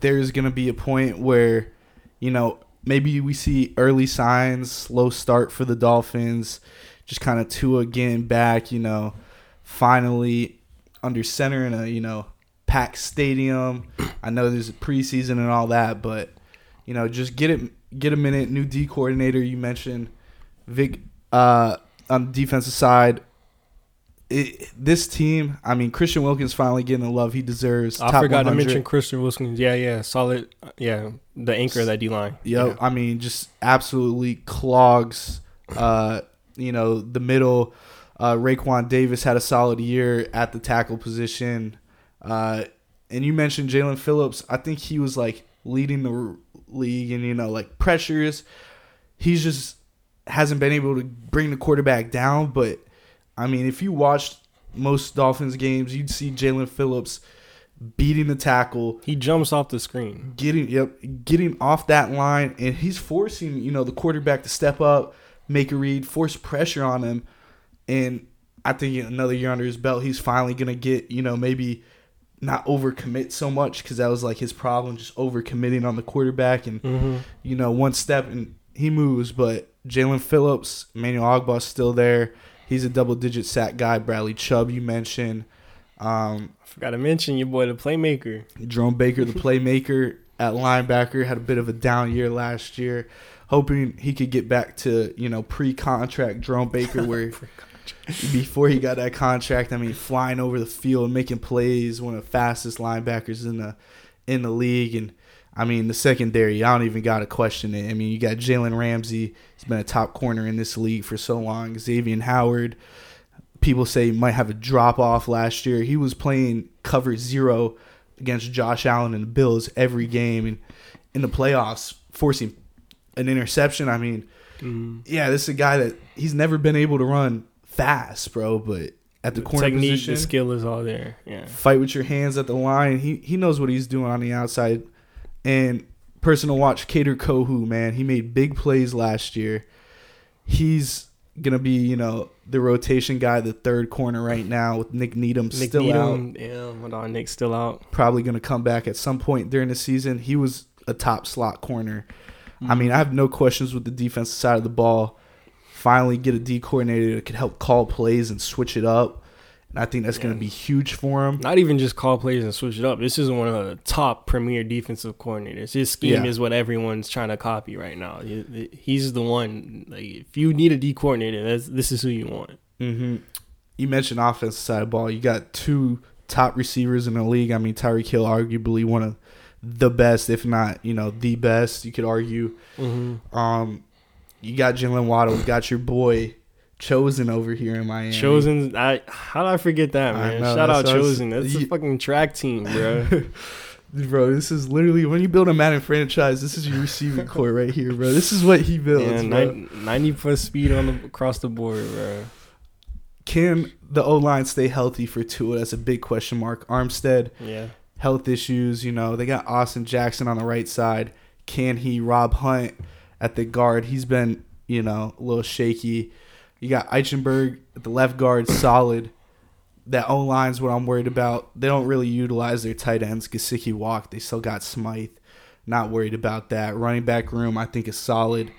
there's going to be a point where, you know, maybe we see early signs, slow start for the Dolphins, just kind of Tua getting back, you know, finally under center in a, you know, packed stadium. I know there's a preseason and all that, but you know, just get it get a minute, new D coordinator you mentioned, Vic uh on the defensive side. It, this team, I mean, Christian Wilkins finally getting the love he deserves.
I forgot to mention Christian Wilkins. Yeah, yeah, solid. Yeah, the anchor of that D line.
Yo,
Yeah.
I mean, just absolutely clogs. Uh, you know, the middle. Uh, Raekwon Davis had a solid year at the tackle position. Uh, and you mentioned Jaelan Phillips. I think he was like leading the league and you know like pressures. He's just hasn't been able to bring the quarterback down. But I mean, if you watched most Dolphins games, you'd see Jaelan Phillips beating the tackle,
He jumps off the screen.
getting yep, getting off that line, and he's forcing you know the quarterback to step up, make a read, force pressure on him, and I think another year under his belt, he's finally gonna get you know maybe not overcommit so much because that was like his problem, just overcommitting on the quarterback, and
Mm-hmm.
you know one step and he moves, but Jaelan Phillips, Emmanuel Ogbah's still there. He's a double digit sack guy. Bradley Chubb, you mentioned. Um,
I forgot to mention your boy, the playmaker.
Jerome Baker, the playmaker at linebacker, had a bit of a down year last year. Hoping he could get back to you know pre-contract Jerome Baker, where before he got that contract, I mean, flying over the field, making plays, one of the fastest linebackers in the in the league, and I mean, the secondary, I don't even got to question it. I mean, you got Jalen Ramsey. He's been a top corner in this league for so long. Xavien Howard. People say might have a drop off last year. He was playing cover zero against Josh Allen and the Bills every game, and in the playoffs, forcing an interception. I mean,
Mm.
yeah, this is a guy that he's never been able to run fast, bro. But at the, corner
technique,
position,
the skill is all there. Yeah.
fight with your hands at the line. He he knows what he's doing on the outside. And personal watch, Kader Kohou, man, he made big plays last year. He's gonna be, you know, the rotation guy, the third corner right now with Nick Needham
Nick
still out.
Yeah, hold on, Nick's still out.
Probably gonna come back at some point during the season. He was a top slot corner. I
Mm-hmm.
mean, I have no questions with the defensive side of the ball. Finally, get a D coordinator that could help call plays and switch it up. And I think that's going to be huge for him.
Not even just call plays and switch it up. This is one of the top premier defensive coordinators. His scheme
Yeah.
is what everyone's trying to copy right now. He's the one. Like, if you need a D coordinator, that's, this is who you want.
hmm You mentioned offensive side of ball. You got two top receivers in the league. I mean, Tyreek Hill, arguably one of the best, if not, you know, the best. You could argue.
Mm-hmm.
Um, you got Jaylen Waddle. You got your boy Chosen over here in Miami.
Chosen, I how did I forget that man?
know,
Shout out
that's what I was-
Chosen. That's a fucking track team, bro.
Bro, this is literally when you build a Madden franchise. This is your receiving core right here, bro. This is what he builds.
yeah,
bro.
90 plus speed on the across the board, bro.
Can the O line stay healthy for Tua? That's a big question mark. Armstead,
Yeah,
health issues. You know, they got Austin Jackson on the right side. Can he? Rob Hunt at the guard. He's been, you know, a little shaky. You got Eichenberg at the left guard, solid. That O line's what I'm worried about. They don't really utilize their tight ends. Gesicki walked. They still got Smythe. Not worried about that. Running back room, I think is solid.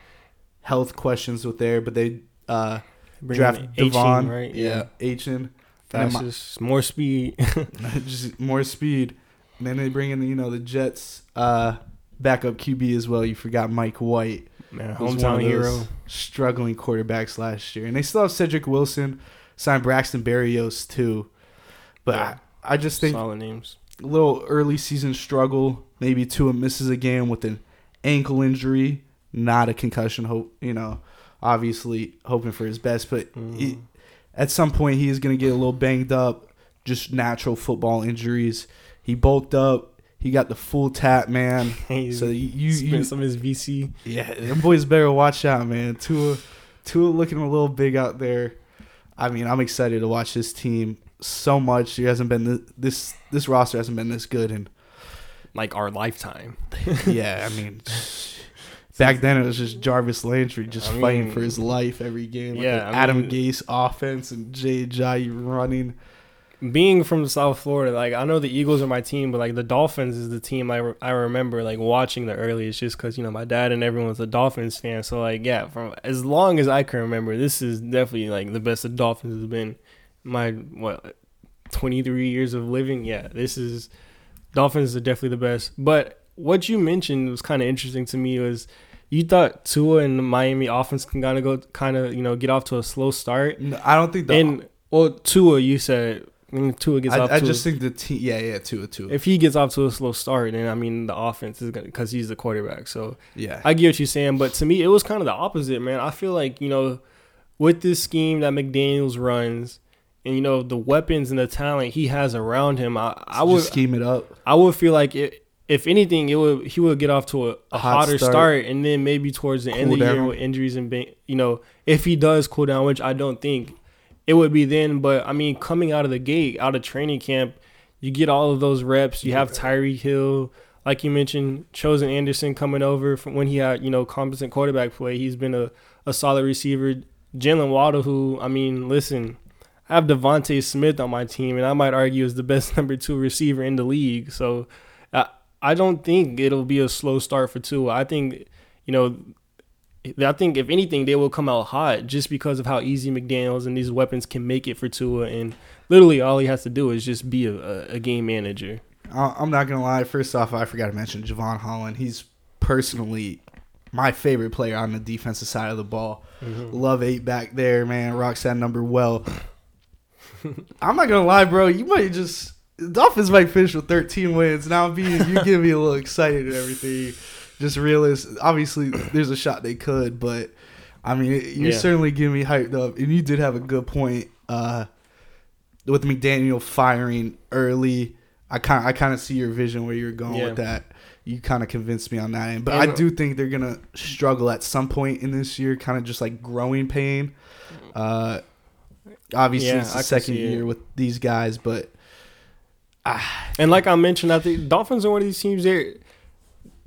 Health questions with there, but they uh,
Bring
draft Devon,
right?
Yeah, Achane. And then my-
more speed.
just more speed. And then they bring in, you know, the Jets uh, backup QB as well. You forgot Mike White, one
hometown hero.
struggling quarterbacks last year, and they still have Cedric Wilson, signed Braxton Berrios too. But
Yeah.
I, I just think
Solid names.
a little early season struggle. Maybe Tua misses a game with an ankle injury, not a concussion. Hope you know, obviously hoping for his best, but
Mhm.
he- at some point he is going to get a little banged up. Just natural football injuries. He bulked up. He got the full tap, man.
He's
So you, you,
spent
you
some of his VC.
yeah, them boys better watch out, man. Tua, Tua looking a little big out there. I mean, I'm excited to watch this team so much. He hasn't been th- this this roster hasn't been this good, in
like our lifetime.
yeah, I mean, back then it was just Jarvis Landry just
I
fighting for his life every game. Like
yeah,
Adam
mean-
Gase offense and Jay Jai running.
Being from South Florida, like I know the Eagles are my team, but like the Dolphins is the team I, re- I remember like watching the earliest, just because you know my dad and everyone was a Dolphins fan. So like yeah, from as long as I can remember, this is definitely like the best the Dolphins has been. My what twenty three years of living, yeah, this is Dolphins are definitely the best. But what you mentioned was kind of interesting to me was you thought Tua and the Miami offense can kind of go kind of you know get off to a slow start.
No, I don't think the.
And well, Tua, you said Tua gets off
I, I
to
just
a,
think the team. Yeah, yeah, Tua, Tua.
if he gets off to a slow start, then I mean the offense is gonna because he's the quarterback. So
yeah,
I get what you're saying, but to me it was kind of the opposite, man. I feel like you know with this scheme that McDaniel's runs. And you know the weapons and the talent he has around him, I, I
Just
would
scheme it up.
I would feel like it, if anything, it would he would get off to a, a,
A hot
hotter
start.
start. and then maybe towards the end of the year with injuries and you know if he does cool down, which I don't think it would be then. But I mean, coming out of the gate, out of training camp, you get all of those reps. You have Tyreek Hill, like you mentioned, Chosen Anderson coming over from when he had you know competent quarterback play. He's been a, a solid receiver. Jaylen Waddle, who I mean, listen. I have DeVonta Smith on my team, and I might argue is the best number two receiver in the league. So, I I don't think it'll be a slow start for Tua. I think, you know, I think if anything, they will come out hot just because of how easy McDaniel's and these weapons can make it for Tua. And literally, all he has to do is just be a, a, game manager.
I'm not gonna lie. First off, I forgot to mention Jevon Holland. He's personally my favorite player on the defensive side of the ball. Mm-hmm. Love eight back there, man. Rocks that number well. I'm not gonna lie, bro. You might just Dolphins might finish with 13 wins. Now, being you give me a little excited and everything. Just realist. Obviously, there's a shot they could, but I mean, you
Yeah.
certainly give me hyped up, and you did have a good point uh, with McDaniel firing early. I kind I kind of see your vision where you're going
Yeah.
with that. You kind of convinced me on that end, but I do think they're gonna struggle at some point in this year, kind of just like growing pain. Uh, obviously,
Yeah,
it's the
can
second
see it.
year with these guys, but
And like I mentioned, I think Dolphins are one of these teams. They're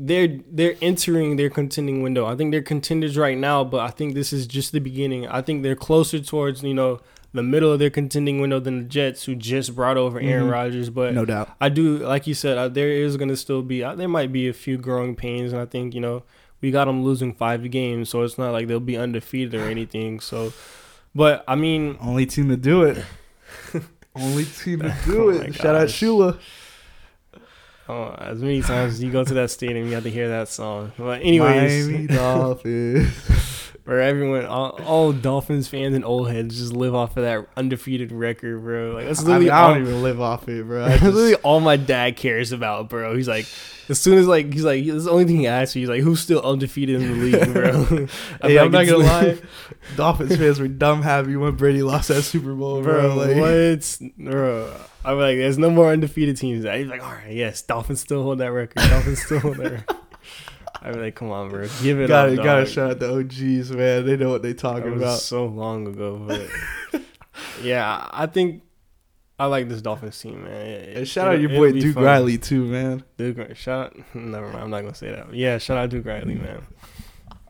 they're they're entering their contending window. I think they're contenders right now, but I think this is just the beginning. I think they're closer towards you know the middle of their contending window than the Jets, who just brought over Aaron
Mhm.
Rodgers. But
no doubt.
I do, like you said, uh, there is going to still be, uh, there might be a few growing pains, and I think you know we got them losing five games, so it's not like they'll be undefeated or anything. So, but I mean,
Only team to do it. Only team to do
Oh
it.
my
Shout out. Shula.
Oh, as many times as you go to that stadium, you have to hear that song. But anyways,
Miami Dolphins.
Where everyone, all, all Dolphins fans and old heads just live off of that undefeated record, bro. Like that's
I,
literally
mean, I don't even live off it, bro.
That's literally all my dad cares about, bro. He's like, as soon as like he's like, that's the only thing he asks me. He's like, who's still undefeated in the league, bro?
hey, I'm not gonna lie. Dolphins fans were dumb happy when Brady lost that Super Bowl, bro.
bro.
Like,
what, bro? I'm like, there's no more undefeated teams. He's like, all right, yes, Dolphins still hold that record. Dolphins still hold that record. I'm like, come on, bro, give it
gotta
up,
gotta shout out the OGs, man. They know what they talking
was
about.
so long ago, but yeah, I think I like this Dolphins team, man. It-
And shout out
it'll-
your boy Duke
fun.
Riley too, man.
Duke, shout out. Never mind. I'm not gonna say that. Yeah, shout out Duke Riley, man.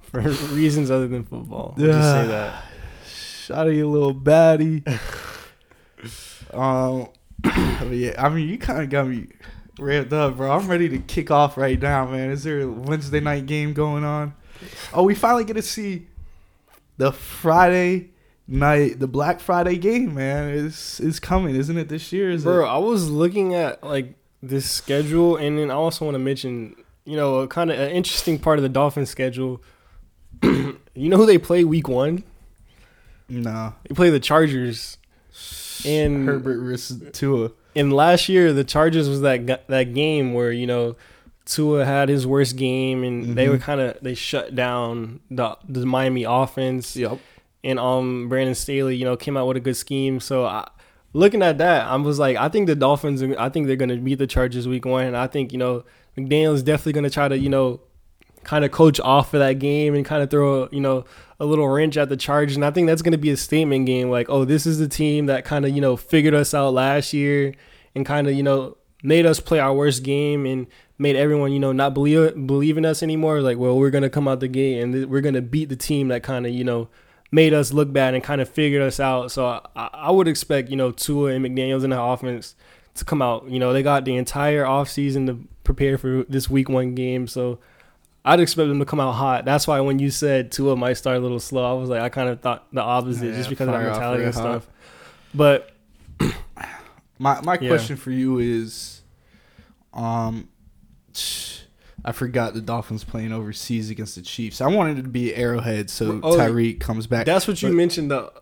For reasons other than football, I'll just say that.
Shout out your little baddie. um, yeah, I mean, you kind of got me ramped up, bro. I'm ready to kick off right now, man. Is there a Wednesday night game going on? Oh, we finally get to see the Friday night, the Black Friday game, man. Is is coming, isn't it? This year, is
Bro,
it?
I was looking at like this schedule, and then I also want to mention, you know, a kind of an interesting part of the Dolphins schedule. you know who they play week one?
No,
They play the Chargers. And
Herbert versus Tua.
And last year the Chargers was that that game where you know Tua had his worst game, and they
Mhm.
were kind of they shut down the the Miami offense.
Yep.
and um Brandon Staley, you know, came out with a good scheme. So I, looking at that, I was like, I think the Dolphins, I think they're gonna beat the Chargers week one, and I think you know McDaniel is definitely gonna try to you know kind of coach off of that game and kind of throw you know a little wrench at the Chargers, and I think that's gonna be a statement game. Like, oh, this is the team that kind of you know figured us out last year and kind of you know made us play our worst game and made everyone you know not believe believe in us anymore. Like, well, we're gonna come out the gate and th- we're gonna beat the team that kind of you know made us look bad and kind of figured us out. So I, I would expect, you know, Tua and McDaniels in the offense to come out. You know, they got the entire offseason to prepare for this week one game. So I'd expect them to come out hot. That's why when you said Tua might start a little slow, I was like, I kind of thought the opposite
Yeah,
just because of that mentality and
hot.
stuff. But
My my
Yeah.
question for you is, um, I forgot the Dolphins playing overseas against the Chiefs. I wanted it to be Arrowhead, so
Oh,
Tyreek comes back.
that's what you mentioned the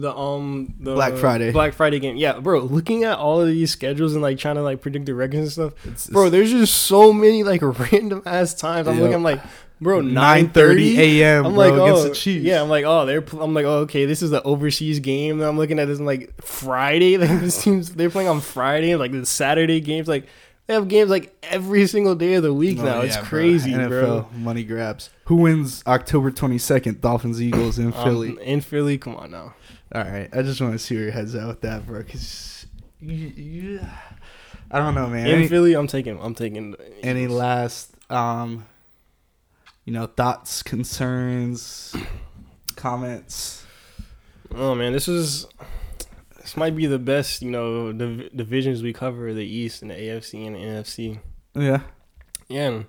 the um the
Black Friday.
Black Friday game. Yeah, bro. Looking at all of these schedules and like trying to like predict the records and stuff,
It's-
bro.
it's
There's just so many like random ass times. I'm
Yep.
looking I'm like, bro,
9:30
9:30
a.m.
I'm
bro,
like,
against
oh,
the Chiefs.
yeah. I'm like, oh, they're. I'm like, oh, okay, this is the overseas game. And I'm looking at this. I'm like, Friday. Like this seems they're playing on Friday. Like the Saturday games. Like they have games like every single day of the week
Oh,
now. it's crazy,
NFL
bro.
money grabs. Who wins October 22nd? Dolphins Eagles in
Um,
Philly.
in Philly, come on now.
All right, I just want to see where your head's at with that, bro. Cause you, you, I don't know, man.
In
Any,
Philly, I'm taking. I'm taking.
any last, um, you know, thoughts, concerns, comments?
Oh man, this is this might be the best, you know, the divisions we cover: the East and the AFC and the NFC.
Yeah.
Yeah,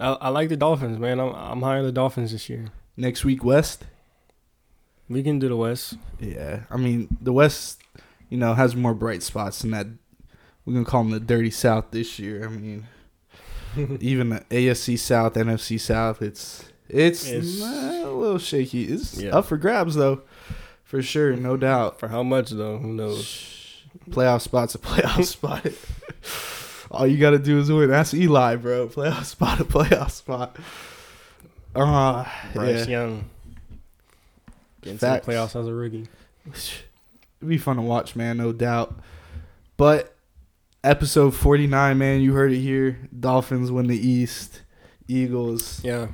I, I like the Dolphins, man. I'm I'm high on the Dolphins this year.
Next week, West.
We can do the West.
Yeah, I mean the West, you know, has more bright spots than that. We're gonna call them the dirty South this year. I mean, even the AFC South, NFC South, it's it's,
It's-
a little shaky. It's
Yeah.
up for grabs though, for sure, no doubt.
For how much though? Who knows?
Playoff spot's a playoff spot. All you gotta do is win. That's Eli, bro. Playoff spot, a playoff spot. Uh,
Bryce
yeah.
Young. Getting
Facts.
to the playoffs as a rookie.
It'd be fun to watch, man, no doubt. But episode 49, man, you heard it here. Dolphins win the East. Eagles
Yeah.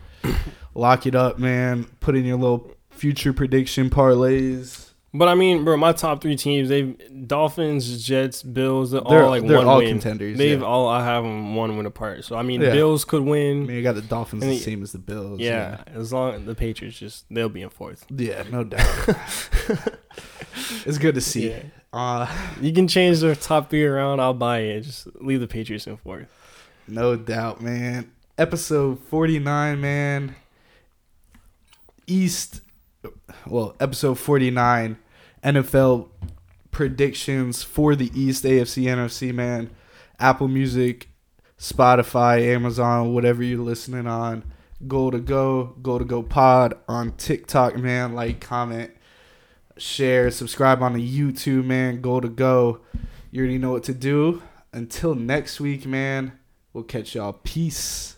lock it up, man. Put in your little future prediction parlays.
But I mean, bro, my top three teams, they've Dolphins, Jets, Bills, they're,
They're
all like
they're
one
all
win.
contenders.
They've
yeah.
all I have them one win apart. So I mean,
Yeah.
Bills could win.
I mean, you got the Dolphins the
the-
same as the Bills.
yeah, as long as the Patriots just they'll be in fourth.
Yeah, no doubt. it's good to see.
Yeah.
Uh,
You can change their top three around. I'll buy it. Just leave the Patriots in fourth.
no doubt, man. Episode 49, man. East, well, episode 49, NFL predictions for the East, AFC, NFC, man. Apple Music, Spotify, Amazon, whatever you're listening on. Goal2Go, go to go pod on TikTok, man. Like, comment, share, subscribe on the YouTube, man. Goal2Go. You already know what to do. Until next week, man. We'll catch y'all. Peace.